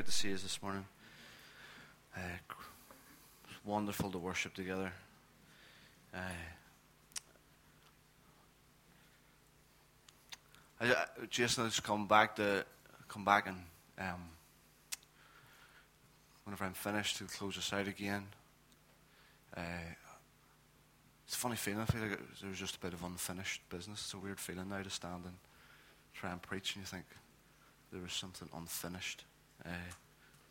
great to see you this morning. Uh, it's wonderful to worship together. Uh, I, I, come back to come back and um, whenever I'm finished, to close us out again. Uh, it's a funny feeling. I feel like there's just a bit of unfinished business. It's a weird feeling now to stand and try and preach, and you think there was something unfinished. Uh,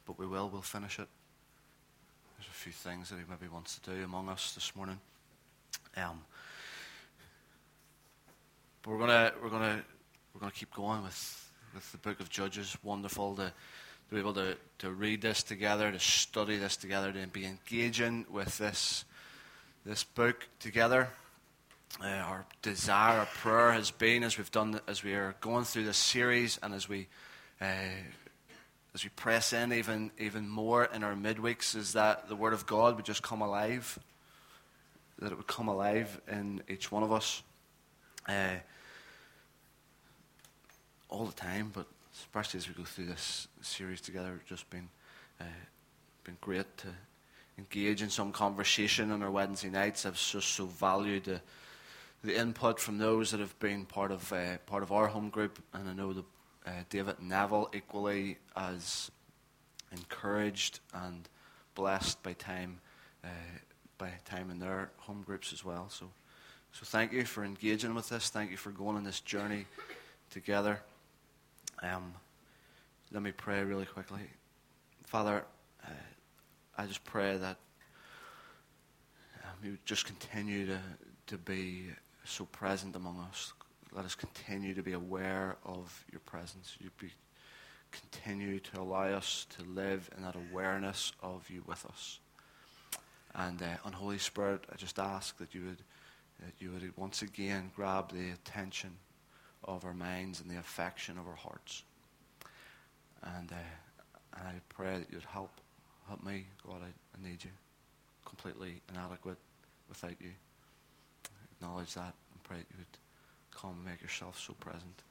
but we will, we'll finish it. There's a few things that he maybe wants to do among us this morning. Um, but we're gonna we're gonna we're gonna keep going with with the book of Judges. Wonderful to, to be able to, to read this together, to study this together, to be engaging with this this book together. Uh, our desire, our prayer has been as we've done as we are going through this series and as we uh, as we press in even even more in our midweeks, is that the Word of God would just come alive, that it would come alive in each one of us, uh, all the time. But especially as we go through this series together, it's just been uh, been great to engage in some conversation on our Wednesday nights. I've just so valued the, the input from those that have been part of uh, part of our home group, and I know the uh, David Neville equally as encouraged and blessed by time uh, by time in their home groups as well. So, so thank you for engaging with this. Thank you for going on this journey together. Um, let me pray really quickly, Father. Uh, I just pray that um, you just continue to to be so present among us. Let us continue to be aware of your presence. You be, continue to allow us to live in that awareness of you with us. And uh, on Holy Spirit, I just ask that you would that you would once again grab the attention of our minds and the affection of our hearts. And, uh, and I pray that you'd help help me, God. I, I need you. Completely inadequate without you. Acknowledge that and pray that you would come and make yourself so present.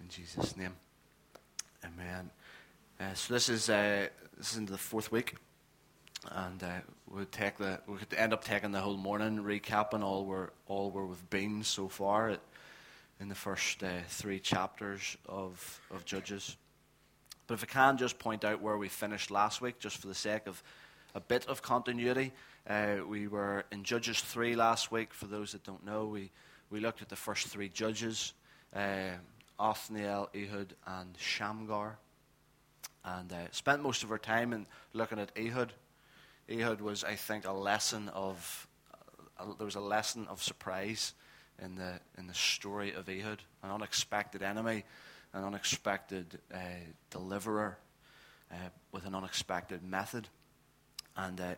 In Jesus' name. Amen. Uh, so this is uh, this is into the fourth week, and uh, we'll take the we could end up taking the whole morning recapping all where all where we've been so far at, in the first uh, three chapters of of Judges. But if I can just point out where we finished last week, just for the sake of a bit of continuity, uh, we were in Judges three last week. For those that don't know, we we looked at the first three judges uh, Othniel, Ehud, and Shamgar. And uh, spent most of our time in looking at Ehud. Ehud was, I think, a lesson of, uh, there was a lesson of surprise in the, in the story of Ehud, an unexpected enemy, an unexpected uh, deliverer uh, with an unexpected method. And uh,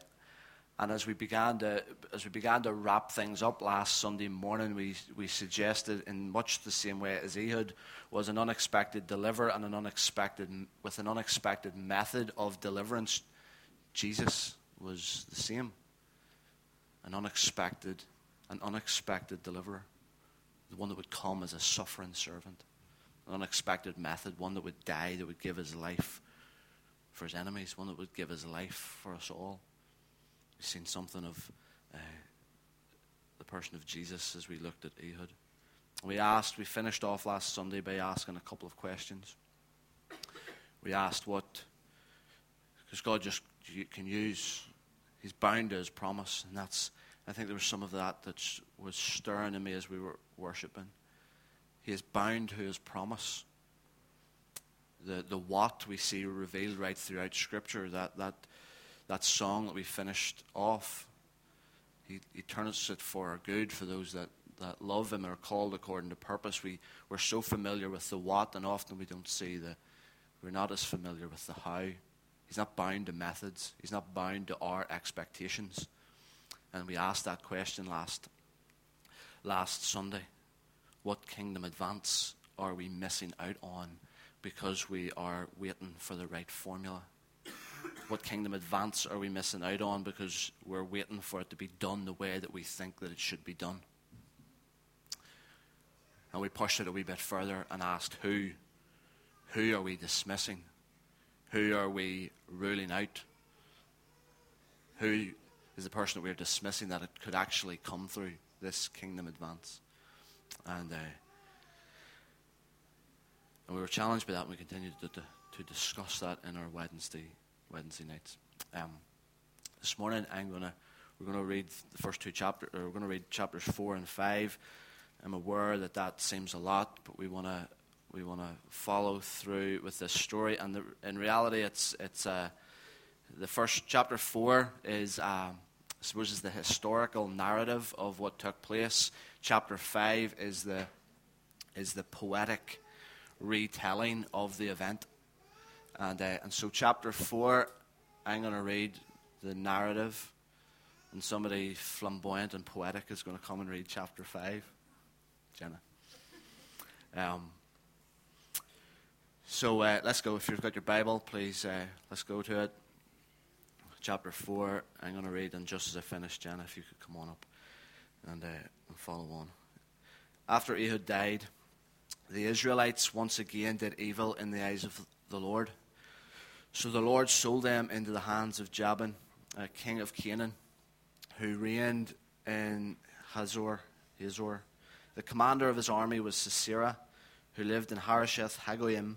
and as we began to as we began to wrap things up last Sunday morning, we we suggested in much the same way as Ehud was an unexpected deliver and an unexpected with an unexpected method of deliverance. Jesus was the same. An unexpected, an unexpected deliverer. The one that would come as a suffering servant. An unexpected method, one that would die, that would give his life for his enemies, one that would give his life for us all. Seen something of uh, the person of Jesus as we looked at Ehud. We asked, we finished off last Sunday by asking a couple of questions. We asked what, because God just can use, He's bound to His promise, and that's, I think there was some of that that was stirring in me as we were worshiping. He is bound to His promise. The, the what we see revealed right throughout Scripture, that, that that song that we finished off. He, he turns it for our good for those that, that love Him and are called according to purpose. We, we're so familiar with the what, and often we don't see the, we're not as familiar with the how. He's not bound to methods, He's not bound to our expectations. And we asked that question last, last Sunday. What kingdom advance are we missing out on because we are waiting for the right formula? What kingdom advance are we missing out on because we're waiting for it to be done the way that we think that it should be done? And we pushed it a wee bit further and asked who, who are we dismissing? Who are we ruling out? Who is the person that we're dismissing that it could actually come through this kingdom advance? And, uh, and we were challenged by that, and we continued to, to, to discuss that in our Wednesday Wednesday nights. Um, this morning, I'm gonna we're gonna read the first two chapters. We're gonna read chapters four and five. I'm aware that that seems a lot, but we wanna we wanna follow through with this story. And the, in reality, it's it's uh, the first chapter four is. Uh, I suppose is the historical narrative of what took place. Chapter five is the is the poetic retelling of the event. And, uh, and so, chapter 4, I'm going to read the narrative, and somebody flamboyant and poetic is going to come and read chapter 5. Jenna. Um, so, uh, let's go. If you've got your Bible, please, uh, let's go to it. Chapter 4, I'm going to read, and just as I finish, Jenna, if you could come on up and, uh, and follow on. After Ehud died, the Israelites once again did evil in the eyes of the Lord. So the Lord sold them into the hands of Jabin, a king of Canaan, who reigned in Hazor. Hazor. The commander of his army was Sisera, who lived in Harosheth Hagoyim.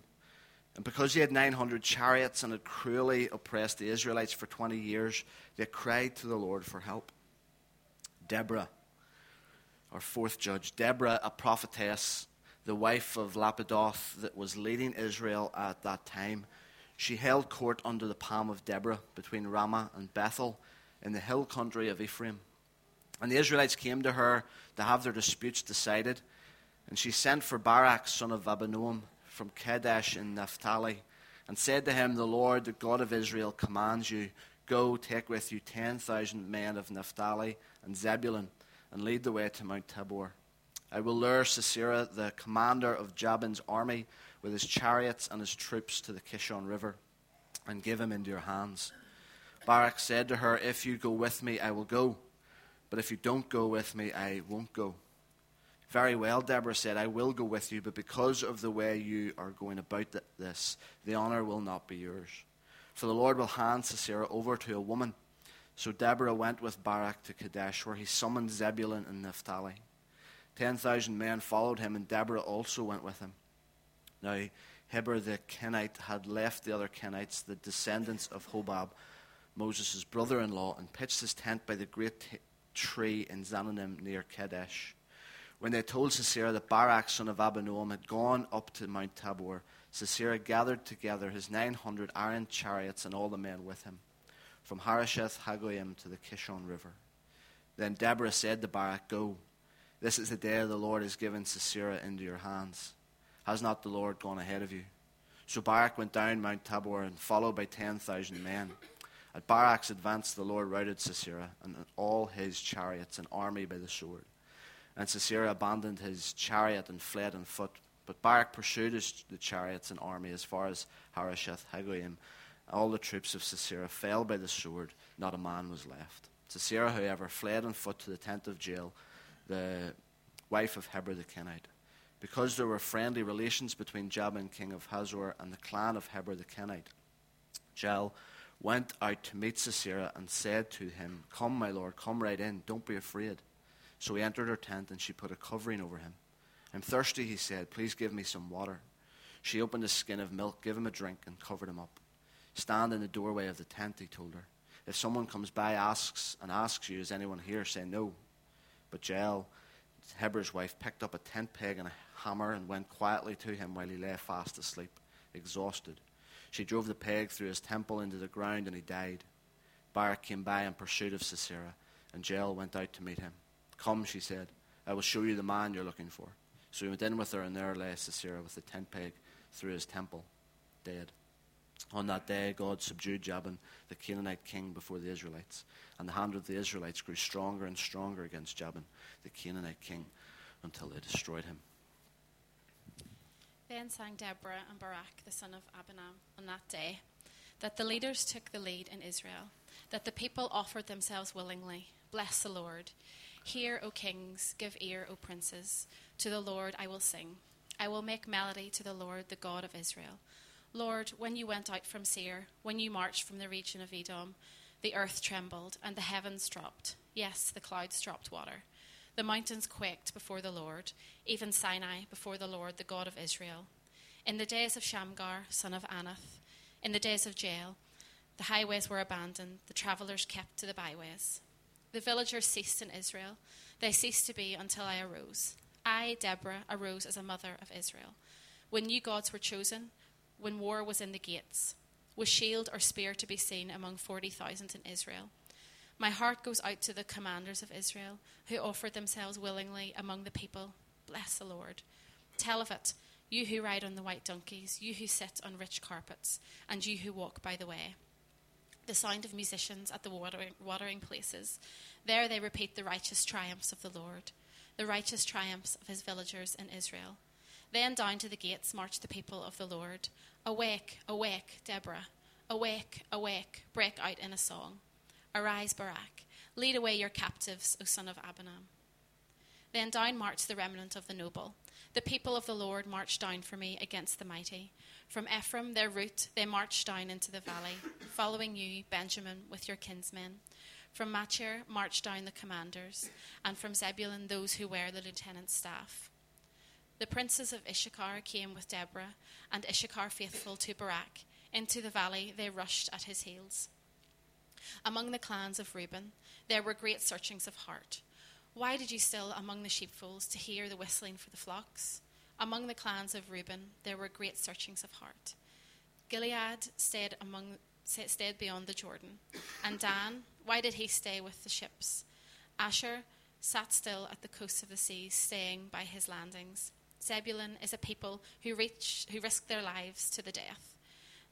And because he had 900 chariots and had cruelly oppressed the Israelites for 20 years, they cried to the Lord for help. Deborah, our fourth judge, Deborah, a prophetess, the wife of Lapidoth, that was leading Israel at that time, she held court under the palm of Deborah between Ramah and Bethel in the hill country of Ephraim. And the Israelites came to her to have their disputes decided. And she sent for Barak, son of Abinoam, from Kadesh in Naphtali, and said to him, The Lord, the God of Israel, commands you, Go, take with you ten thousand men of Naphtali and Zebulun, and lead the way to Mount Tabor. I will lure Sisera, the commander of Jabin's army, with his chariots and his troops to the Kishon River, and give him into your hands. Barak said to her, If you go with me, I will go. But if you don't go with me, I won't go. Very well, Deborah said, I will go with you, but because of the way you are going about this, the honor will not be yours. For the Lord will hand Sisera over to a woman. So Deborah went with Barak to Kadesh, where he summoned Zebulun and Naphtali. Ten thousand men followed him, and Deborah also went with him. Now, Heber the Kenite had left the other Kenites, the descendants of Hobab, Moses' brother in law, and pitched his tent by the great t- tree in Zaanannim near Kadesh. When they told Sisera that Barak, son of Abinoam, had gone up to Mount Tabor, Sisera gathered together his 900 iron chariots and all the men with him, from Harosheth Hagoyim to the Kishon River. Then Deborah said to Barak, Go, this is the day the Lord has given Sisera into your hands. Has not the Lord gone ahead of you? So Barak went down Mount Tabor and followed by 10,000 men. At Barak's advance, the Lord routed Sisera and all his chariots and army by the sword. And Sisera abandoned his chariot and fled on foot. But Barak pursued his, the chariots and army as far as Harosheth Hagoyim. All the troops of Sisera fell by the sword, not a man was left. Sisera, however, fled on foot to the tent of Jael, the wife of Heber the Kenite. Because there were friendly relations between Jabin, king of Hazor, and the clan of Heber the Kenite, Jael went out to meet Sisera and said to him, Come, my lord, come right in, don't be afraid. So he entered her tent, and she put a covering over him. I'm thirsty, he said. Please give me some water. She opened a skin of milk, gave him a drink, and covered him up. Stand in the doorway of the tent, he told her. If someone comes by asks and asks you, Is anyone here? say no. But Jael, Heber's wife, picked up a tent peg and a hammer and went quietly to him while he lay fast asleep, exhausted. She drove the peg through his temple into the ground, and he died. Barak came by in pursuit of Sisera, and Jael went out to meet him. Come, she said, I will show you the man you're looking for. So he went in with her, and there lay Sisera with the tent peg through his temple, dead. On that day, God subdued Jabin, the Canaanite king, before the Israelites. And the hand of the Israelites grew stronger and stronger against Jabin, the Canaanite king, until they destroyed him. Then sang Deborah and Barak, the son of Abinoam, on that day, that the leaders took the lead in Israel, that the people offered themselves willingly. Bless the Lord. Hear, O kings, give ear, O princes. To the Lord I will sing. I will make melody to the Lord, the God of Israel. Lord, when you went out from Seir, when you marched from the region of Edom, the earth trembled and the heavens dropped. Yes, the clouds dropped water. The mountains quaked before the Lord, even Sinai before the Lord, the God of Israel. In the days of Shamgar, son of Anath, in the days of Jael, the highways were abandoned, the travellers kept to the byways. The villagers ceased in Israel. They ceased to be until I arose. I, Deborah, arose as a mother of Israel. When new gods were chosen, when war was in the gates, was shield or spear to be seen among 40,000 in Israel. My heart goes out to the commanders of Israel, who offered themselves willingly among the people. Bless the Lord. Tell of it, you who ride on the white donkeys, you who sit on rich carpets, and you who walk by the way. The sound of musicians at the watering, watering places. There they repeat the righteous triumphs of the Lord, the righteous triumphs of his villagers in Israel. Then down to the gates march the people of the Lord. Awake, awake, Deborah. Awake, awake, break out in a song. Arise, Barak. Lead away your captives, O son of Abinoam. Then down marched the remnant of the noble. The people of the Lord marched down for me against the mighty. From Ephraim, their route, they marched down into the valley, following you, Benjamin, with your kinsmen. From Machir marched down the commanders, and from Zebulun those who wear the lieutenant's staff. The princes of Issachar came with Deborah, and Issachar faithful to Barak. Into the valley they rushed at his heels. Among the clans of Reuben, there were great searchings of heart. Why did you still among the sheepfolds to hear the whistling for the flocks? Among the clans of Reuben, there were great searchings of heart. Gilead stayed among stayed beyond the Jordan, and Dan, why did he stay with the ships? Asher sat still at the coast of the sea, staying by his landings. Zebulun is a people who reach who risk their lives to the death.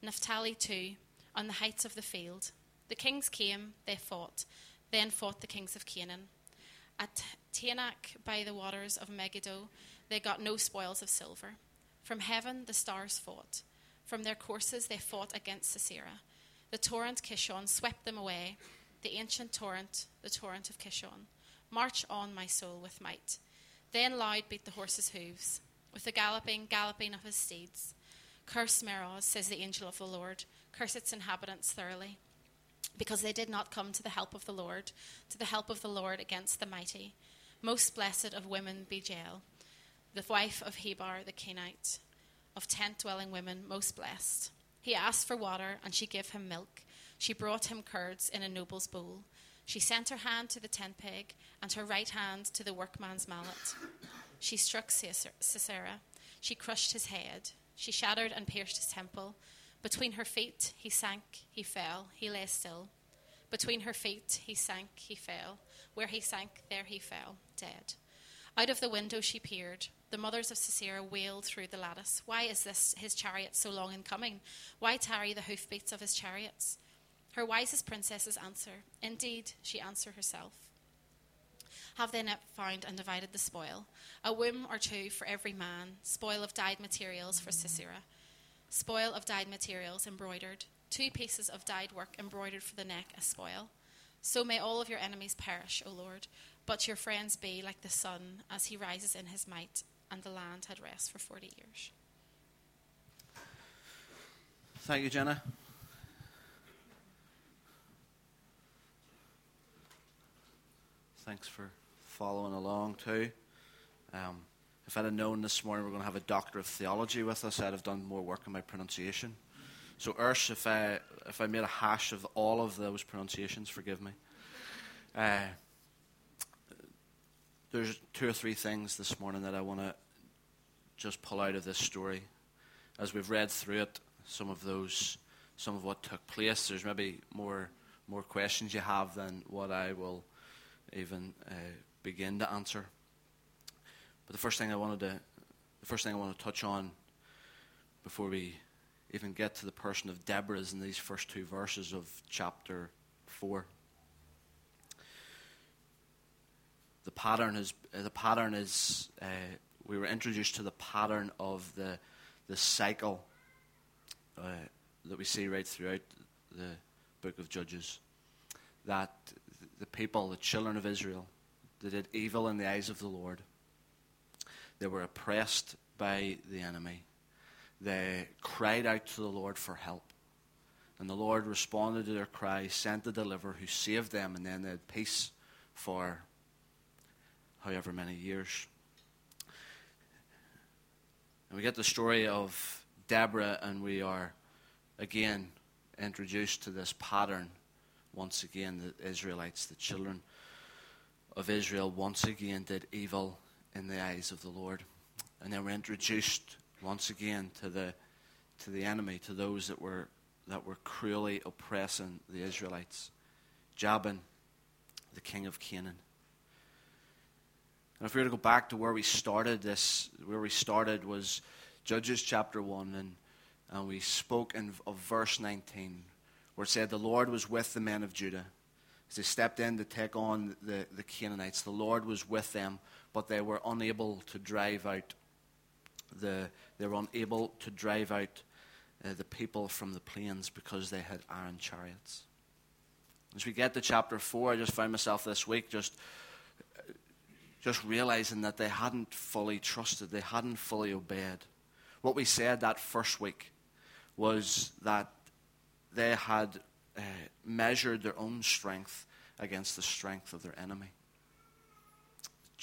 Naphtali too, on the heights of the field. The kings came, they fought, then fought the kings of Canaan. At Taanach by the waters of Megiddo, they got no spoils of silver. From heaven the stars fought. From their courses they fought against Sisera. The torrent Kishon swept them away, the ancient torrent, the torrent of Kishon. March on, my soul, with might. Then loud beat the horses' hooves, with the galloping, galloping of his steeds. Curse Meroz, says the angel of the Lord, curse its inhabitants thoroughly, because they did not come to the help of the Lord, to the help of the Lord against the mighty. Most blessed of women be Jael, the wife of Heber the Kenite, of tent dwelling women, most blessed. He asked for water, and she gave him milk. She brought him curds in a noble's bowl. She sent her hand to the tent peg, and her right hand to the workman's mallet. She struck Sisera. She crushed his head. She shattered and pierced his temple. Between her feet, he sank, he fell, he lay still. Between her feet, he sank, he fell. Where he sank, there he fell, dead. Out of the window she peered. The mothers of Sisera wailed through the lattice. Why is this his chariot so long in coming? Why tarry the hoofbeats of his chariots? Her wisest princesses answer. Indeed, she answer herself. Have they not found and divided the spoil? A womb or two for every man, spoil of dyed materials for Sisera, spoil of dyed materials embroidered, two pieces of dyed work embroidered for the neck as spoil. So may all of your enemies perish, O Lord, but your friends be like the sun as he rises in his might, and the land had rest for forty years. Thank you, Jenna. Thanks for following along too. Um, if I'd have known this morning we're going to have a doctor of theology with us, I'd have done more work on my pronunciation. So, Urs, if I if I made a hash of all of those pronunciations, forgive me. Uh, there's two or three things this morning that I want to just pull out of this story. As we've read through it, some of those, some of what took place. There's maybe more more questions you have than what I will even uh, begin to answer. But the first thing I wanted to, the first thing I want to touch on before we even get to the person of Deborah is in these first two verses of chapter four. The pattern is the pattern is uh, we were introduced to the pattern of the the cycle uh, that we see right throughout the book of Judges. That the people, the children of Israel, they did evil in the eyes of the Lord. They were oppressed by the enemy. they cried out to the Lord for help. And the Lord responded to their cry, sent the deliverer who saved them, and then they had peace for however many years. And we get the story of Deborah, and we are again introduced to this pattern once again the Israelites, the children of Israel, once again did evil in the eyes of the Lord. And then we're introduced once again to the, to the enemy, to those that were, that were cruelly oppressing the Israelites. Jabin, the king of Canaan. And if we were to go back to where we started this, where we started was Judges chapter 1, and, and we spoke in, of verse 19, where it said, The Lord was with the men of Judah. As they stepped in to take on the, the Canaanites, the Lord was with them, but they were unable to drive out the, they were unable to drive out uh, the people from the plains because they had iron chariots. As we get to chapter 4, I just found myself this week just, just realizing that they hadn't fully trusted, they hadn't fully obeyed. What we said that first week was that they had uh, measured their own strength against the strength of their enemy.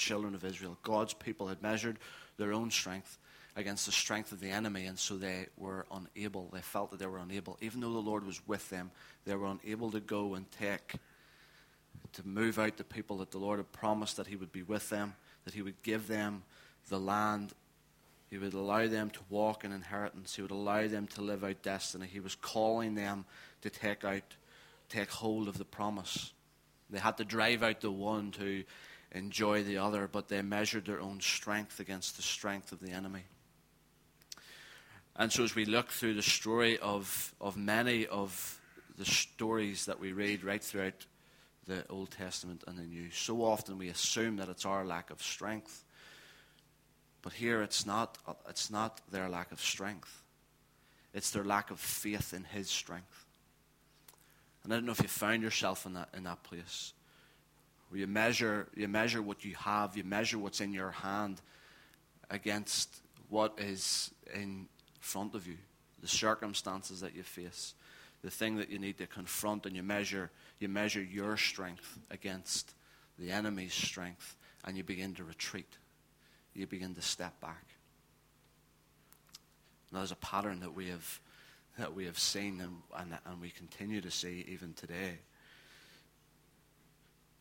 Children of Israel, God's people, had measured their own strength against the strength of the enemy, and so they were unable. They felt that they were unable. Even though the Lord was with them, they were unable to go and take, to move out the people that the Lord had promised that He would be with them, that He would give them the land. He would allow them to walk in inheritance. He would allow them to live out destiny. He was calling them to take out, take hold of the promise. They had to drive out the one to enjoy the other, but they measured their own strength against the strength of the enemy. And so, as we look through the story of, of many of the stories that we read right throughout the Old Testament and the New, so often we assume that it's our lack of strength. But here, it's not, it's not their lack of strength, it's their lack of faith in His strength. And I don't know if you found yourself in that, in that place where you measure, you measure what you have, you measure what's in your hand against what is in front of you, the circumstances that you face, the thing that you need to confront, and you measure, you measure your strength against the enemy's strength, and you begin to retreat. You begin to step back. Now, there's a pattern that we have that we have seen and, and, and we continue to see even today.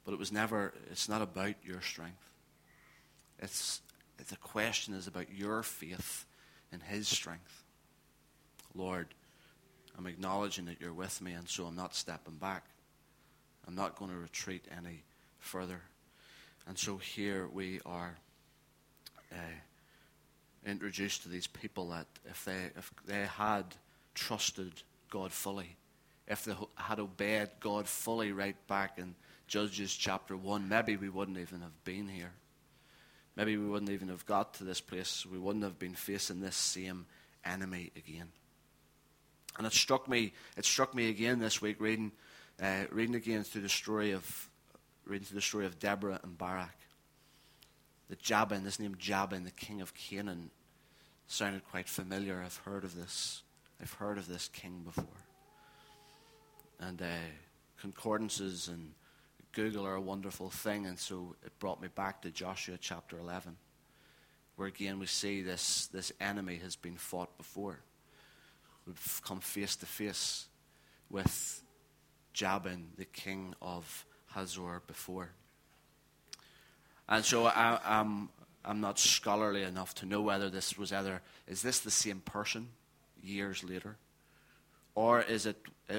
But it was never, it's not about your strength. It's, the question is about your faith in His strength. Lord, I'm acknowledging that you're with me, and so I'm not stepping back. I'm not going to retreat any further. And so here we are uh, introduced to these people that if they, if they had trusted God fully, if they had obeyed God fully right back in Judges chapter 1, maybe we wouldn't even have been here. Maybe we wouldn't even have got to this place. We wouldn't have been facing this same enemy again. And it struck me, it struck me again this week reading, uh, reading again through the story of, reading through the story of Deborah and Barak. The Jabin, this name Jabin, the king of Canaan, sounded quite familiar. I've heard of this. I've heard of this king before. And uh, concordances and Google are a wonderful thing, and so it brought me back to Joshua chapter 11, where again we see this, this enemy has been fought before. We've come face to face with Jabin, the king of Hazor, before. And so I, I'm, I'm not scholarly enough to know whether this was either, is this the same person years later? Or is it,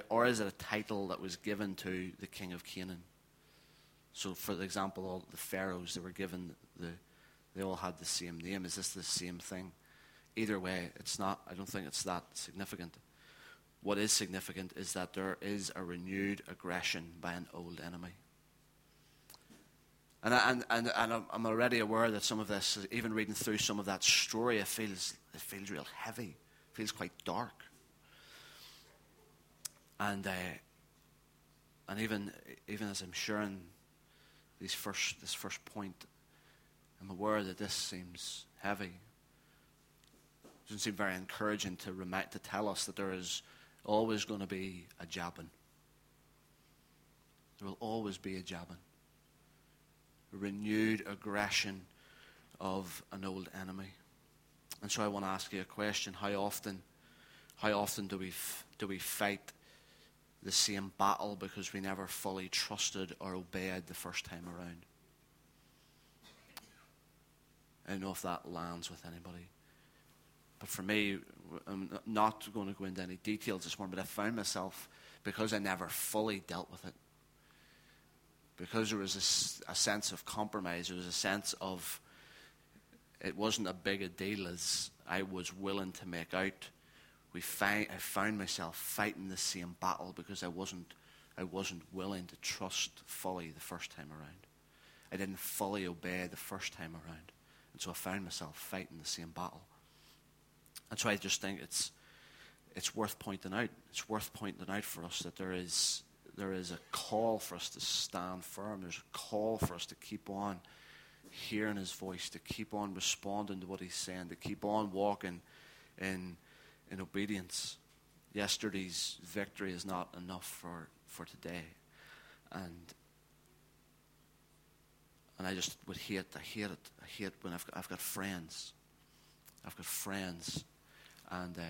or is it a title that was given to the king of Canaan? So, for example, all the pharaohs that were given the, they all had the same name. Is this the same thing? Either way, it's not. I don't think it's that significant. What is significant is that there is a renewed aggression by an old enemy. And, and, and, and I'm already aware that some of this, even reading through some of that story, it feels, it feels real heavy. It feels quite dark. And, uh, and even, even as I'm sharing these first, this first point, I'm aware that this seems heavy. It doesn't seem very encouraging to, remind, to tell us that there is always going to be a Jabin. There will always be a Jabin. A renewed aggression of an old enemy. And so I want to ask you a question. How often, how often do we, f- do we fight the same battle because we never fully trusted or obeyed the first time around? I don't know if that lands with anybody. But for me, I'm not going to go into any details this morning, but I found myself, because I never fully dealt with it, because there was a, a sense of compromise, there was a sense of it wasn't a big a deal as I was willing to make out. We find, I found myself fighting the same battle because I wasn't, I wasn't willing to trust fully the first time around. I didn't fully obey the first time around. And so I found myself fighting the same battle. And so I just think it's, it's worth pointing out. It's worth pointing out for us that there is, there is a call for us to stand firm. There's a call for us to keep on hearing his voice, to keep on responding to what he's saying, to keep on walking in, in obedience. Yesterday's victory is not enough for, for today. And and I just would hate, I hate it. I hate when I've got, I've got friends. I've got friends and uh,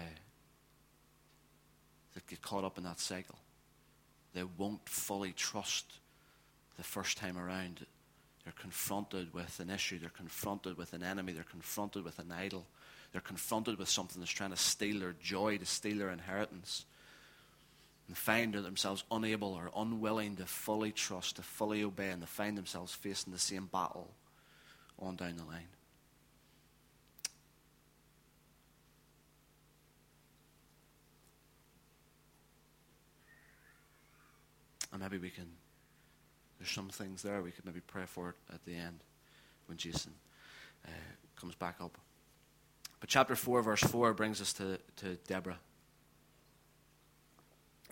that get caught up in that cycle. They won't fully trust the first time around. They're confronted with an issue, they're confronted with an enemy, they're confronted with an idol, they're confronted with something that's trying to steal their joy, to steal their inheritance and find themselves unable or unwilling to fully trust, to fully obey, and they find themselves facing the same battle on down the line. And maybe we can, there's some things there we could maybe pray for at the end when Jason uh, comes back up. But chapter 4, verse 4 brings us to, to Deborah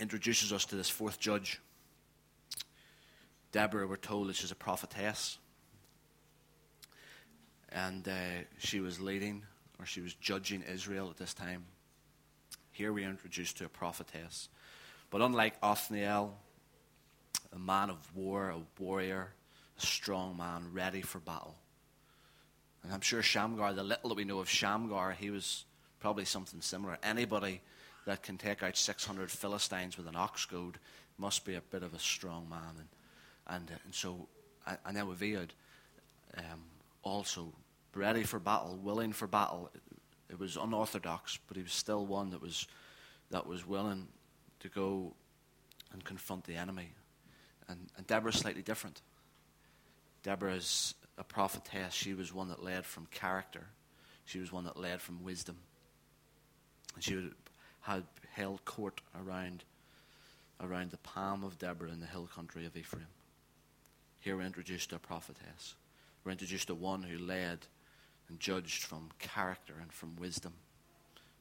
introduces us to this fourth judge. Deborah, we're told that she's a prophetess. And uh, she was leading, or she was judging Israel at this time. Here we are introduced to a prophetess. But unlike Othniel, a man of war, a warrior, a strong man, ready for battle. And I'm sure Shamgar, the little that we know of Shamgar, he was probably something similar. Anybody that can take out 600 Philistines with an ox goad must be a bit of a strong man. And, and, uh, and so, and then with Ehud, um, also ready for battle, willing for battle. It was unorthodox, but he was still one that was, that was willing to go and confront the enemy. And, and Deborah's slightly different. Deborah's a prophetess. She was one that led from character. She was one that led from wisdom. And she would had held court around, around the palm of Deborah in the hill country of Ephraim. Here we're introduced to a prophetess. We're introduced to one who led and judged from character and from wisdom.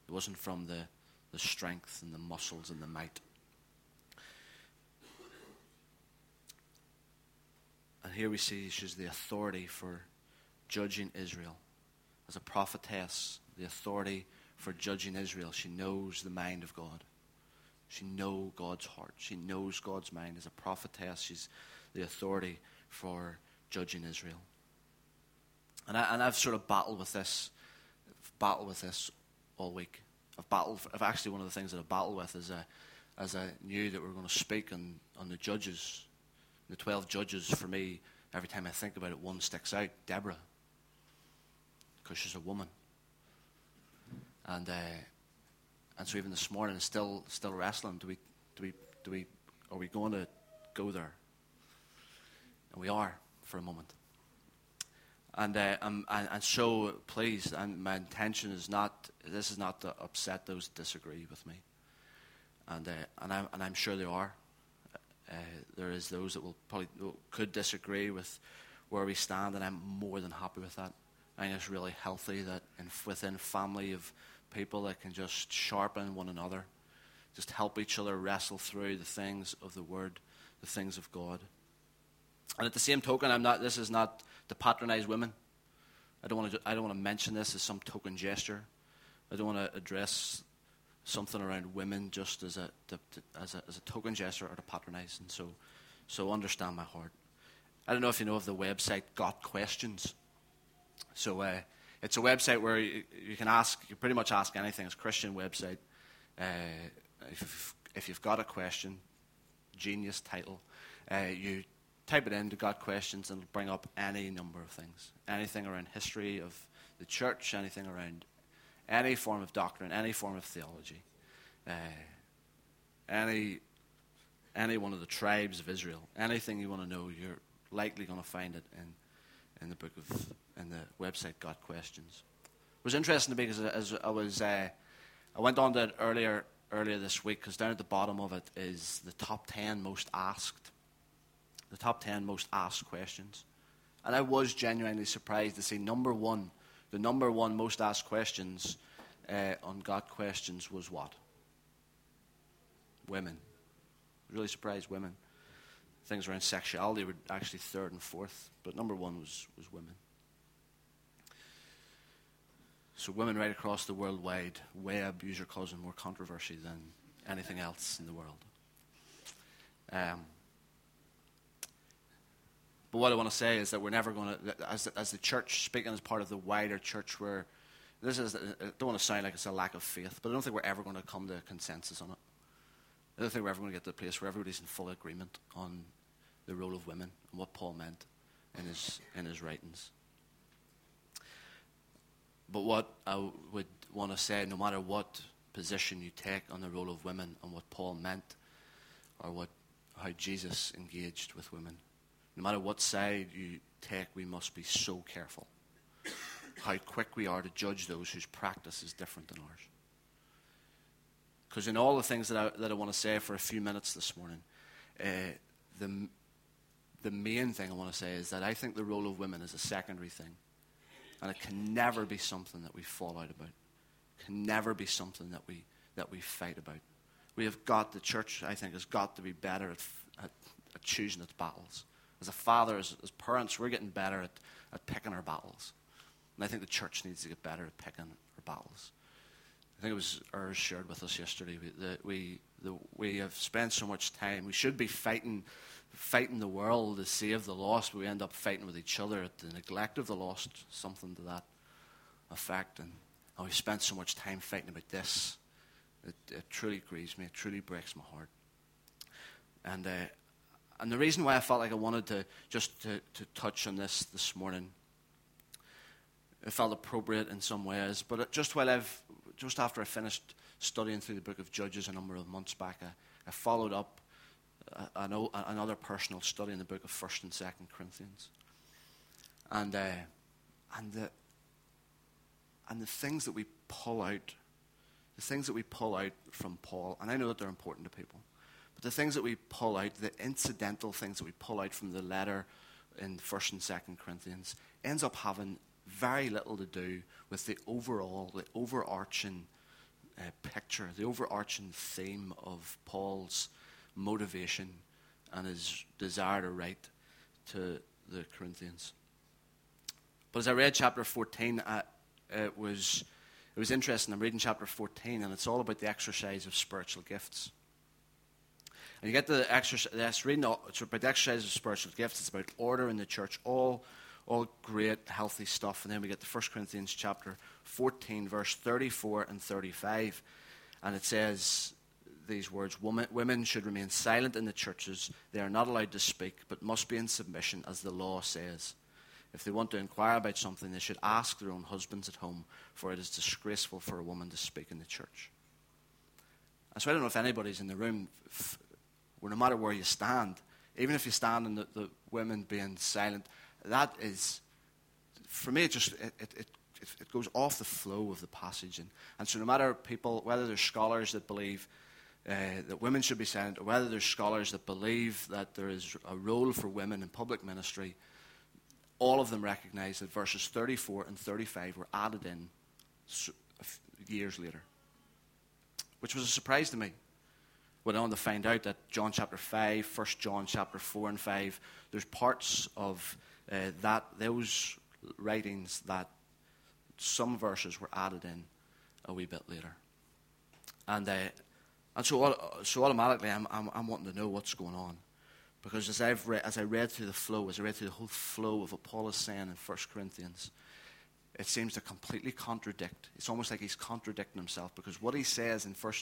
It wasn't from the, the strength and the muscles and the might. And here we see she's the authority for judging Israel. As a prophetess, the authority for judging Israel. She knows the mind of God. She knows God's heart. She knows God's mind. As a prophetess, she's the authority for judging Israel. And, I, and I've sort of battled with this, battled with this all week. I've battled. I've actually one of the things that I've battled with is uh, a, as I knew that we were going to speak on, on the judges, the twelve judges. For me, every time I think about it, one sticks out: Deborah, because she's a woman. And uh, and so even this morning, still still wrestling. Do we do we do we are we going to go there? And we are for a moment. And uh, I'm, and, and so please, and my intention is not this is not to upset those disagree with me. And uh, and I'm and I'm sure there are. Uh, there is those that will probably could disagree with where we stand, and I'm more than happy with that. I think it's really healthy that in, within family of people that can just sharpen one another, just help each other wrestle through the things of the Word, the things of God. And at the same token, I'm not. This is not to patronize women. I don't want to. I don't want to mention this as some token gesture, I don't want to address something around women just as a, to, to, as a, as a token gesture or to patronize. And so, so understand my heart. I don't know if you know of the website Got Questions. So uh, it's a website where you, you, can ask, you pretty much ask anything. It's a Christian website. Uh, if, if you've got a question, genius title, uh, you type it into Got Questions and it'll bring up any number of things. Anything around history of the church, anything around any form of doctrine, any form of theology, uh, any, any one of the tribes of Israel, anything you want to know, you're likely going to find it in, in the book of, in the website Got Questions. It was interesting to me because as I was, uh, I went on to it earlier, earlier this week because down at the bottom of it is the top 10 most asked, the top 10 most asked questions. And I was genuinely surprised to see number one the number one most asked questions uh, on Got Questions was what? Women. Really surprised women. Things around sexuality were actually third and fourth, but number one was, was women. So women right across the worldwide web user causing more controversy than anything else in the world. Um, but what I want to say is that we're never going to, as, as the church, speaking as part of the wider church, where this is, I don't want to sound like it's a lack of faith, but I don't think we're ever going to come to a consensus on it. I don't think we're ever going to get to a place where everybody's in full agreement on the role of women and what Paul meant in his, in his writings. But what I would want to say, no matter what position you take on the role of women and what Paul meant, or what, how Jesus engaged with women, no matter what side you take, we must be so careful how quick we are to judge those whose practice is different than ours. Because in all the things that I, that I want to say for a few minutes this morning, uh, the, the main thing I want to say is that I think the role of women is a secondary thing. And it can never be something that we fall out about. It can never be something that we, that we fight about. We have got, the church, I think, has got to be better at, at, at choosing its battles. As a father, as, as parents, we're getting better at, at picking our battles. And I think the church needs to get better at picking our battles. I think it was Urs shared with us yesterday that we, the, we have spent so much time. We should be fighting, fighting the world to save the lost, but we end up fighting with each other at the neglect of the lost, something to that effect. And, and we spent so much time fighting about this. It, it truly grieves me. It truly breaks my heart. And uh, and the reason why I felt like I wanted to just to, to touch on this this morning, it felt appropriate in some ways. But just while I've, just after I finished studying through the book of Judges a number of months back, I, I followed up uh, another personal study in the book of First and Second Corinthians, and uh, and the and the things that we pull out, the things that we pull out from Paul, and I know that they're important to people. But the things that we pull out, the incidental things that we pull out from the letter in 1st and 2nd Corinthians, ends up having very little to do with the overall, the overarching uh, picture, the overarching theme of Paul's motivation and his desire to write to the Corinthians. But as I read chapter 14, I, it, was, it was interesting. I'm reading chapter 14, and it's all about the exercise of spiritual gifts. And you get the exercise, about the exercise of spiritual gifts. It's about order in the church, all, all great, healthy stuff. And then we get to 1 Corinthians chapter 14, verse 34 and 35. And it says these words Women, women should remain silent in the churches. They are not allowed to speak, but must be in submission, as the law says. If they want to inquire about something, they should ask their own husbands at home, for it is disgraceful for a woman to speak in the church. And so I don't know if anybody's in the room where no matter where you stand, even if you stand in the, the women being silent, that is, for me, it just it, it, it, it goes off the flow of the passage. And, and so, no matter people, whether there's scholars that believe uh, that women should be silent, or whether there's scholars that believe that there is a role for women in public ministry, all of them recognize that verses 34 and 35 were added in years later, which was a surprise to me went on to find out that John chapter 5, 1 John chapter 4 and 5, there's parts of uh, that those writings that some verses were added in a wee bit later. And, uh, and so, so automatically, I'm, I'm, I'm wanting to know what's going on. Because as, I've read, as I read through the flow, as I read through the whole flow of what Paul is saying in 1 Corinthians, it seems to completely contradict. It's almost like he's contradicting himself because what he says in 1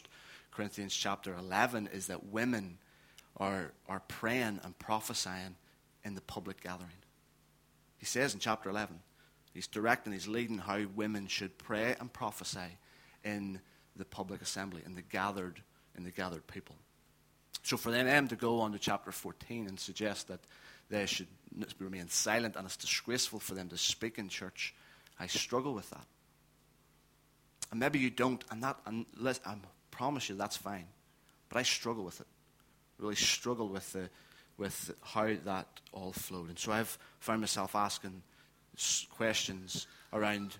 Corinthians chapter 11 is that women are, are praying and prophesying in the public gathering. He says in chapter 11, he's directing, he's leading how women should pray and prophesy in the public assembly, in the gathered, in the gathered people. So for them to go on to chapter 14 and suggest that they should remain silent and it's disgraceful for them to speak in church, I struggle with that. And maybe you don't, and that, I promise you that's fine. But I struggle with it. Really struggle with the, with how that all flowed. And so I've found myself asking questions around,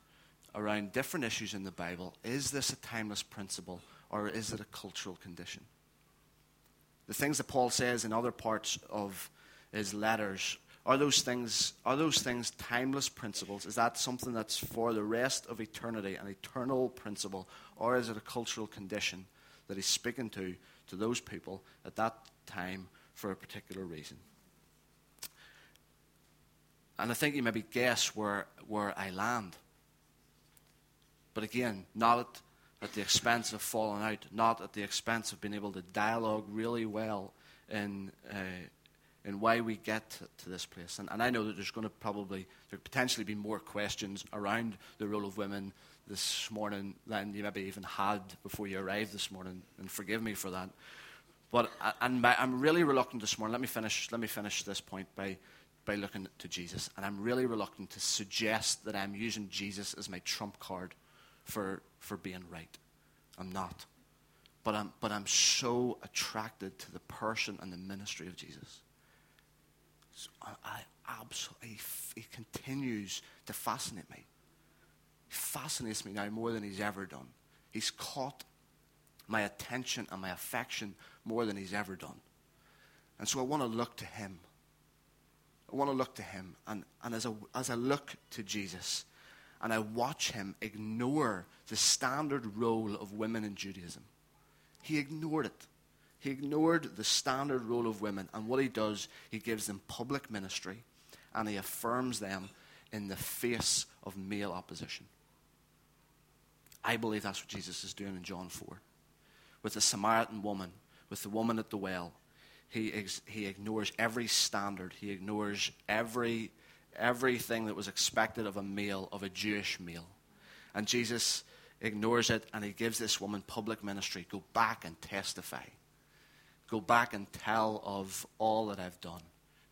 around different issues in the Bible. Is this a timeless principle or is it a cultural condition? The things that Paul says in other parts of his letters are those things are those things timeless principles? Is that something that's for the rest of eternity, an eternal principle, or is it a cultural condition that he's speaking to to those people at that time for a particular reason? And I think you maybe guess where where I land. But again, not at at the expense of falling out, not at the expense of being able to dialogue really well in, uh, in why we get to, this place. And, and, I know that there's going to probably, there potentially be more questions around the role of women this morning than you maybe even had before you arrived this morning, and forgive me for that. But and my, I'm really reluctant this morning. Let me finish. Let me finish this point by by looking to Jesus, and I'm really reluctant to suggest that I'm using Jesus as my trump card for, for being right. I'm not. But I'm, but I'm so attracted to the person and the ministry of Jesus. I absolutely, he continues to fascinate me. He fascinates me now more than he's ever done. He's caught my attention and my affection more than he's ever done. And so I want to look to him. I want to look to him. And, and as, I, as I look to Jesus, and I watch him ignore the standard role of women in Judaism. He ignored it. He ignored the standard role of women, and what he does, he gives them public ministry and he affirms them in the face of male opposition. I believe that's what Jesus is doing in John 4. With the Samaritan woman, with the woman at the well, he, ex- he ignores every standard, he ignores every everything that was expected of a male, of a Jewish male. And Jesus ignores it and he gives this woman public ministry. Go back and testify. Go back and tell of all that I've done.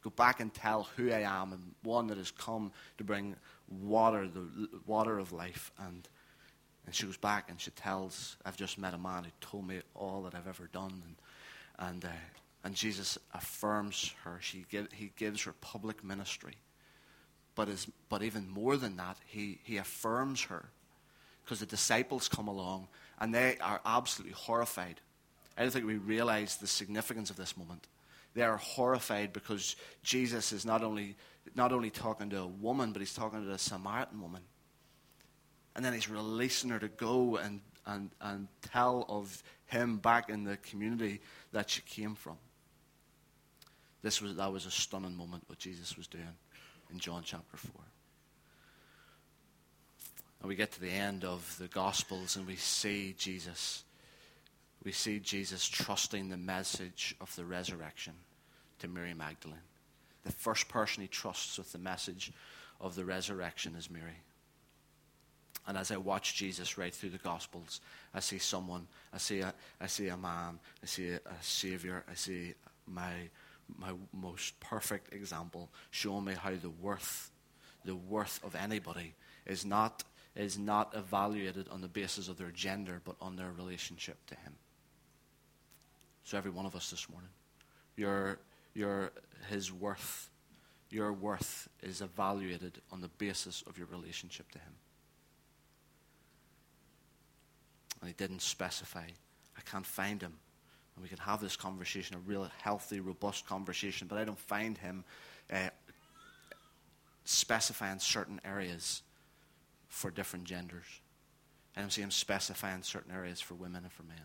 Go back and tell who I am and one that has come to bring water, the water of life. And, and she goes back and she tells, I've just met a man who told me all that I've ever done. And, and, uh, and Jesus affirms her. She give, he gives her public ministry. But, is, but even more than that, he, he affirms her because the disciples come along and they are absolutely horrified. I don't think we realize the significance of this moment. They are horrified because Jesus is not only, not only talking to a woman, but he's talking to a Samaritan woman. And then he's releasing her to go and, and, and tell of him back in the community that she came from. This was, that was a stunning moment, what Jesus was doing in John chapter 4. And we get to the end of the Gospels and we see Jesus. We see Jesus trusting the message of the resurrection to Mary Magdalene. The first person he trusts with the message of the resurrection is Mary. And as I watch Jesus right through the Gospels, I see someone, I see a, I see a man, I see a, a Savior, I see my my most perfect example, showing me how the worth, the worth of anybody is not, is not evaluated on the basis of their gender, but on their relationship to Him. So every one of us this morning, your, your, His worth, your worth is evaluated on the basis of your relationship to Him. And He didn't specify, I can't find Him and we can have this conversation, a real healthy, robust conversation, but I don't find him uh, specifying certain areas for different genders. I don't see him specifying certain areas for women and for men.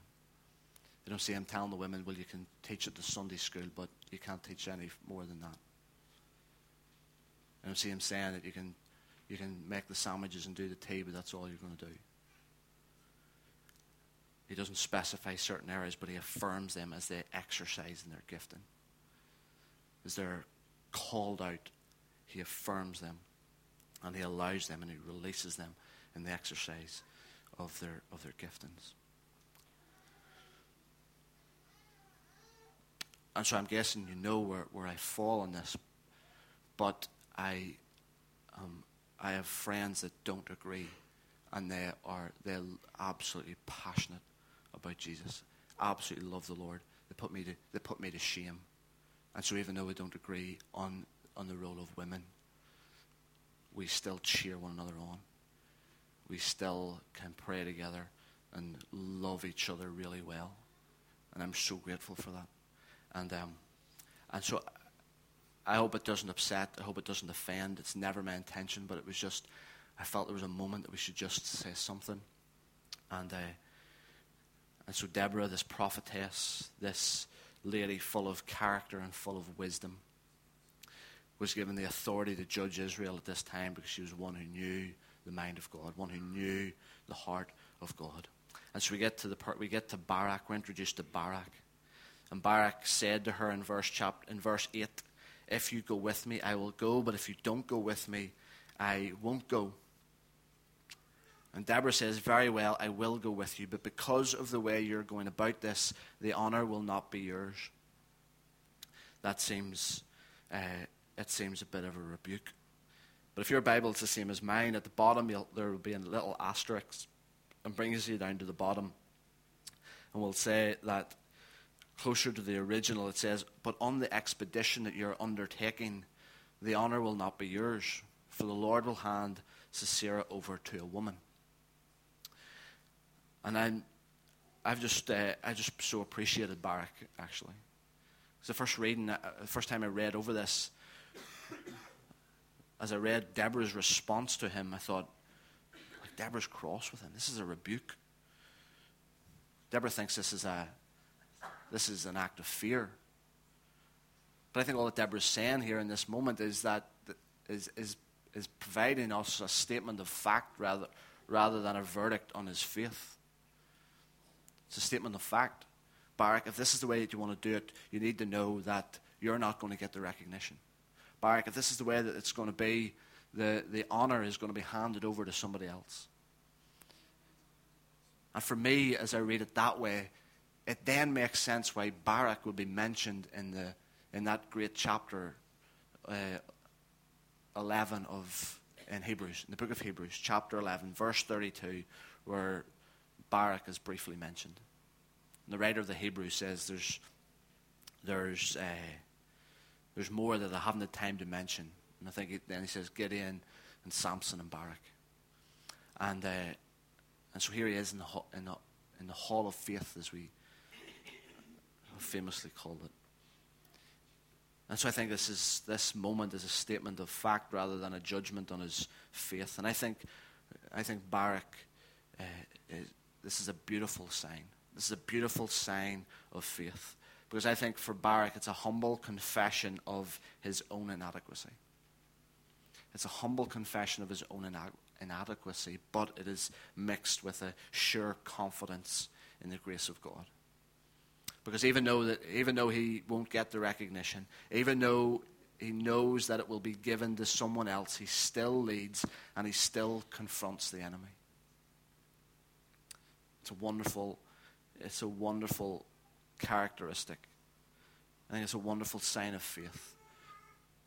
I don't see him telling the women, well, you can teach at the Sunday school, but you can't teach any more than that. I don't see him saying that you can, you can make the sandwiches and do the tea, but that's all you're going to do. He doesn't specify certain areas, but he affirms them as they exercise in their gifting. As they're called out, he affirms them and he allows them and he releases them in the exercise of their, of their giftings. And so I'm guessing you know where, where I fall on this, but I, um, I have friends that don't agree, and they are they're absolutely passionate about Jesus, absolutely love the Lord. They put me to they put me to shame, and so even though we don't agree on on the role of women, we still cheer one another on. We still can pray together and love each other really well, and I'm so grateful for that. And um, and so I hope it doesn't upset. I hope it doesn't offend. It's never my intention, but it was just I felt there was a moment that we should just say something, and. Uh, and so, Deborah, this prophetess, this lady full of character and full of wisdom, was given the authority to judge Israel at this time because she was one who knew the mind of God, one who knew the heart of God. And so we get to the part, we get to Barak. We're introduced to Barak, and Barak said to her in verse chapter in verse eight, "If you go with me, I will go; but if you don't go with me, I won't go." And Deborah says, Very well, I will go with you, but because of the way you're going about this, the honor will not be yours. That seems, uh, it seems a bit of a rebuke. But if your Bible is the same as mine, at the bottom there will be a little asterisk and brings you down to the bottom. And we'll say that closer to the original, it says, But on the expedition that you're undertaking, the honor will not be yours, for the Lord will hand Sisera over to a woman. And I'm, I've just, uh, I just so appreciated Barak, actually. It's the first reading, uh, the first time I read over this, as I read Deborah's response to him, I thought, like, Deborah's cross with him. This is a rebuke. Deborah thinks this is a, this is an act of fear. But I think all that Deborah's saying here in this moment is that is, is, is providing us a statement of fact rather, rather than a verdict on his faith. It's a statement of fact. Barak, if this is the way that you want to do it, you need to know that you're not going to get the recognition. Barak, if this is the way that it's going to be, the, the honor is going to be handed over to somebody else. And for me, as I read it that way, it then makes sense why Barak would be mentioned in, the, in that great chapter uh, 11 of in Hebrews, in the book of Hebrews, chapter 11, verse 32, where Barak is briefly mentioned. And the writer of the Hebrews says there's, there's, uh, there's more that I haven't had time to mention. And I think it, then he says Gideon and Samson and Barak. And, uh, and so here he is in the, in, the, in the hall of faith, as we famously called it. And so I think this is this moment is a statement of fact rather than a judgment on his faith. And I think I think Barak uh, is, this is a beautiful sign. This is a beautiful sign of faith. Because I think for Barak, it's a humble confession of his own inadequacy. It's a humble confession of his own inadequacy, but it is mixed with a sure confidence in the grace of God. Because even though, that, even though he won't get the recognition, even though he knows that it will be given to someone else, he still leads and he still confronts the enemy. It's a wonderful, it's a wonderful characteristic. I think it's a wonderful sign of faith.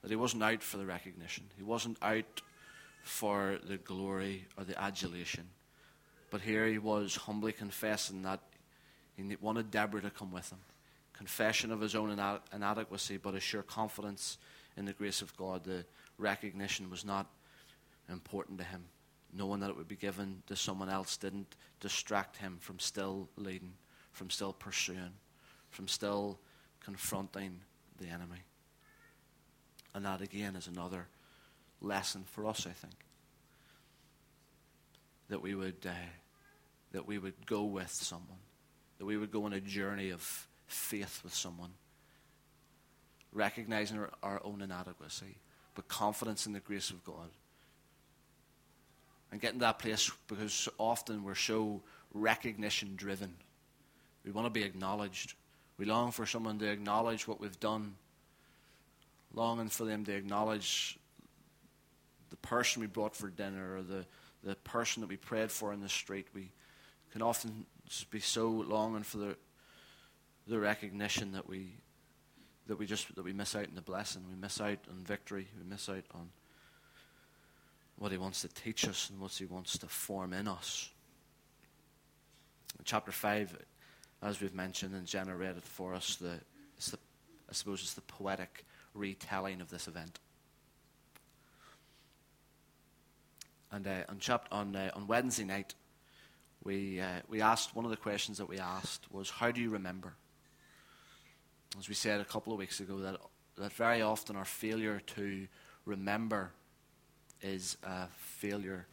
That he wasn't out for the recognition. He wasn't out for the glory or the adulation. But here he was humbly confessing that he wanted Deborah to come with him. Confession of his own inadequacy, but a sure confidence in the grace of God. The recognition was not important to him knowing that it would be given to someone else didn't distract him from still leading, from still pursuing, from still confronting the enemy. And that again is another lesson for us, I think. That we would, uh, that we would go with someone, that we would go on a journey of faith with someone, recognizing our, our own inadequacy, but confidence in the grace of God. And getting to that place because often we're so recognition driven. We want to be acknowledged. We long for someone to acknowledge what we've done, longing for them to acknowledge the person we brought for dinner or the, the person that we prayed for in the street. We can often be so longing for the, the recognition that we, that we just that we miss out on the blessing. We miss out on victory. We miss out on what he wants to teach us and what he wants to form in us. In chapter 5, as we've mentioned, and it for us, the, the, I suppose it's the poetic retelling of this event. And uh, on, chap- on, uh, on Wednesday night, we, uh, we asked, one of the questions that we asked was, How do you remember? As we said a couple of weeks ago, that, that very often our failure to remember is a failure.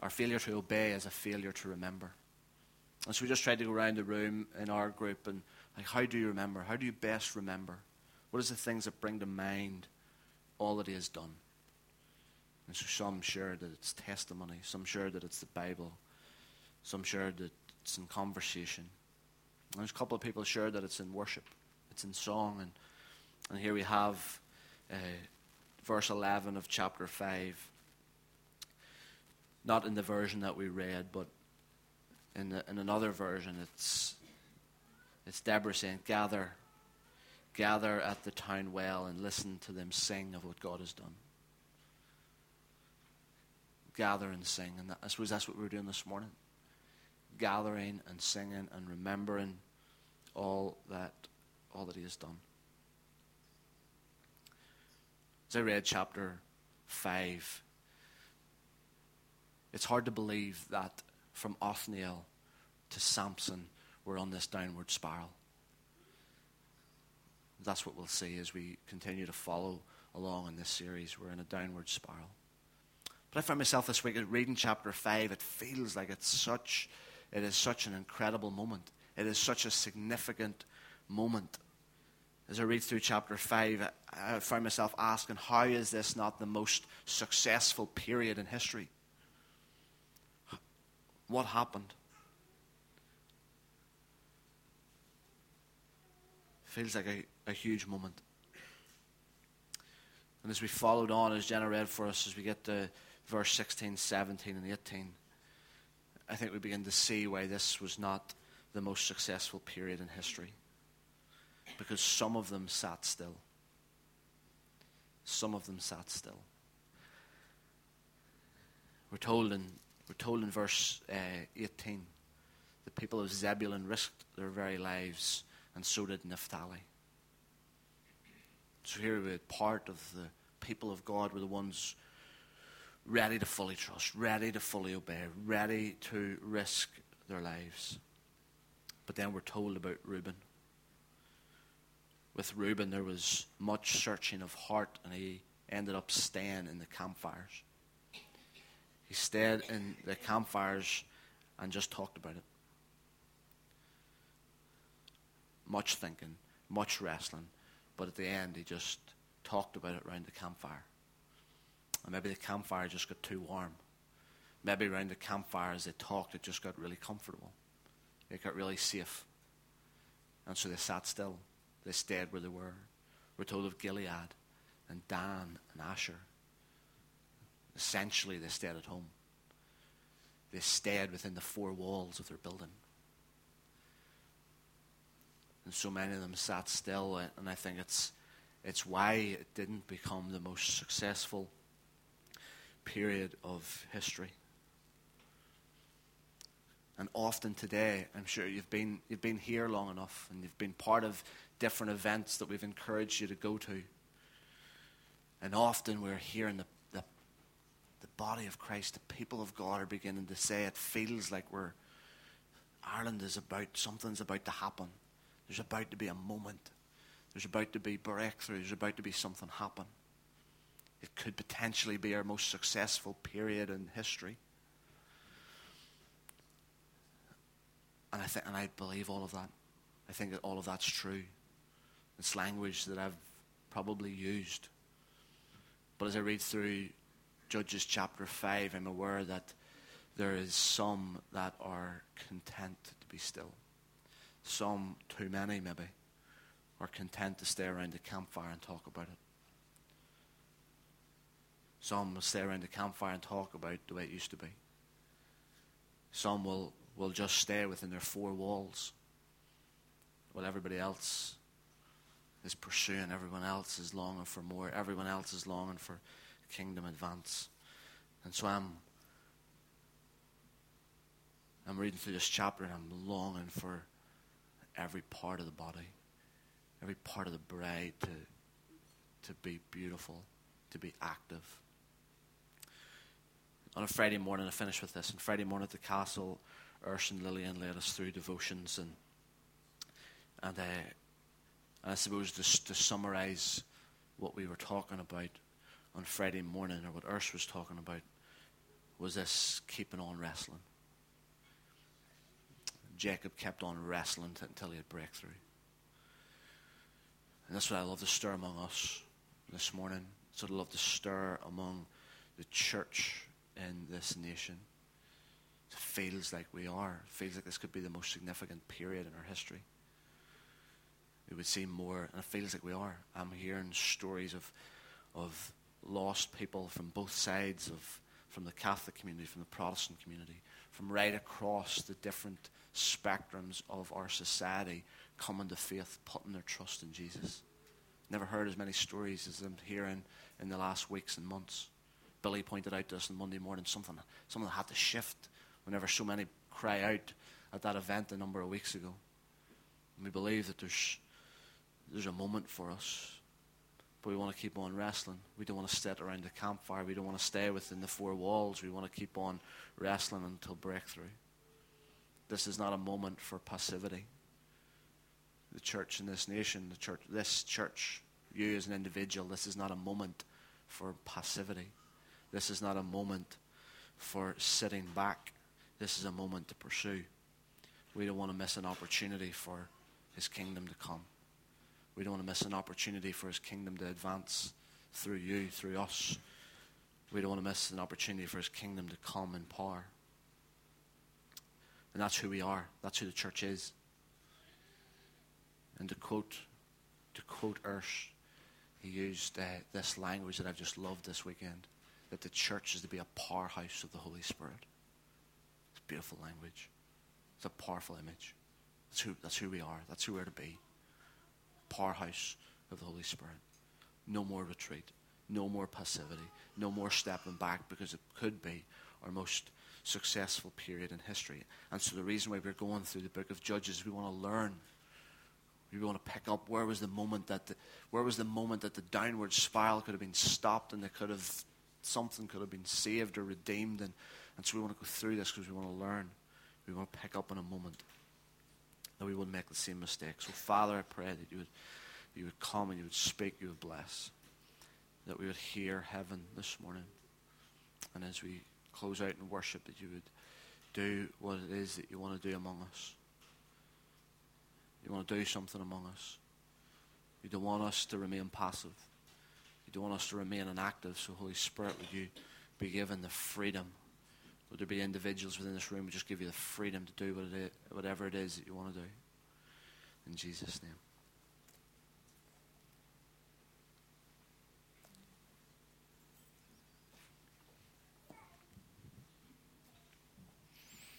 Our failure to obey is a failure to remember. And so we just tried to go around the room in our group and, like, how do you remember? How do you best remember? What is the things that bring to mind all that He has done? And so some shared that it's testimony, some shared that it's the Bible, some shared that it's in conversation. And there's a couple of people shared that it's in worship, it's in song. And, and here we have uh, verse 11 of chapter 5. Not in the version that we read, but in, the, in another version, it's, it's Deborah saying, Gather, gather at the town well and listen to them sing of what God has done gather and sing. And that, I suppose that's what we are doing this morning gathering and singing and remembering all that, all that He has done. As I read chapter 5, it's hard to believe that from Othniel to Samson, we're on this downward spiral. That's what we'll see as we continue to follow along in this series. We're in a downward spiral. But I found myself this week reading chapter 5. It feels like it's such, it is such an incredible moment. It is such a significant moment. As I read through chapter 5, I found myself asking, how is this not the most successful period in history? What happened? Feels like a, a huge moment. And as we followed on, as Jenna read for us, as we get to verse 16, 17, and 18, I think we begin to see why this was not the most successful period in history. Because some of them sat still. Some of them sat still. We're told in, we're told in verse uh, 18 the people of Zebulun risked their very lives, and so did Naphtali. So here we had part of the people of God were the ones ready to fully trust, ready to fully obey, ready to risk their lives. But then we're told about Reuben. With Reuben, there was much searching of heart, and he ended up staying in the campfires. He stayed in the campfires and just talked about it. Much thinking, much wrestling, but at the end, he just talked about it around the campfire. And maybe the campfire just got too warm. Maybe around the campfire as they talked, it just got really comfortable. It got really safe. And so they sat still. They stayed where they were. We're told of Gilead and Dan and Asher. Essentially, they stayed at home. They stayed within the four walls of their building. And so many of them sat still, and I think it's, it's why it didn't become the most successful period of history. And often today, I'm sure you've been, you've been here long enough and you've been part of different events that we've encouraged you to go to. And often we're hearing the, the, the body of Christ, the people of God are beginning to say it feels like we're, Ireland is about, something's about to happen. There's about to be a moment. There's about to be breakthrough. There's about to be something happen. It could potentially be our most successful period in history. And I, think, and I believe all of that. I think that all of that's true. It's language that I've probably used. But as I read through Judges chapter 5, I'm aware that there is some that are content to be still. Some, too many maybe, are content to stay around the campfire and talk about it. Some will stay around the campfire and talk about the way it used to be. Some will, will just stay within their four walls while everybody else is pursuing, everyone else is longing for more, everyone else is longing for kingdom advance. And so I'm I'm reading through this chapter and I'm longing for every part of the body, every part of the bride to to be beautiful, to be active. On a Friday morning, I finished with this. On Friday morning at the castle, Urs and Lillian led us through devotions and and, uh, and I suppose just to summarize what we were talking about on Friday morning, or what Urs was talking about, was this keeping on wrestling. Jacob kept on wrestling t- until he had breakthrough. And that's what I love to stir among us this morning. That's what I love to stir among the church in this nation. It feels like we are. It feels like this could be the most significant period in our history we would see more, and it feels like we are. I'm hearing stories of, of lost people from both sides of, from the Catholic community, from the Protestant community, from right across the different spectrums of our society coming to faith, putting their trust in Jesus. Never heard as many stories as I'm hearing in the last weeks and months. Billy pointed out to us on Monday morning something, something had to shift whenever so many cry out at that event a number of weeks ago. And we believe that there's there's a moment for us. But we want to keep on wrestling. We don't want to sit around the campfire. We don't want to stay within the four walls. We want to keep on wrestling until breakthrough. This is not a moment for passivity. The church in this nation, the church, this church, you as an individual, this is not a moment for passivity. This is not a moment for sitting back. This is a moment to pursue. We don't want to miss an opportunity for his kingdom to come. We don't want to miss an opportunity for His kingdom to advance through you, through us. We don't want to miss an opportunity for His kingdom to come in power. And that's who we are. That's who the church is. And to quote, to quote Urs, he used uh, this language that I've just loved this weekend that the church is to be a powerhouse of the Holy Spirit. It's beautiful language. It's a powerful image. That's who, that's who we are. That's who we're to be powerhouse of the Holy Spirit. No more retreat, no more passivity, no more stepping back because it could be our most successful period in history. And so the reason why we're going through the book of Judges, we want to learn. We want to pick up where was the moment that the, where was the moment that the downward spiral could have been stopped and they could have something could have been saved or redeemed and, and so we want to go through this because we want to learn. We want to pick up in a moment that we wouldn't make the same mistake. So, Father, I pray that you would, you would come and you would speak, you would bless, that we would hear heaven this morning. And as we close out in worship, that you would do what it is that you want to do among us. You want to do something among us. You don't want us to remain passive. You don't want us to remain inactive. So, Holy Spirit, would you be given the freedom would there be individuals within this room who just give you the freedom to do whatever it is that you want to do? In Jesus' name.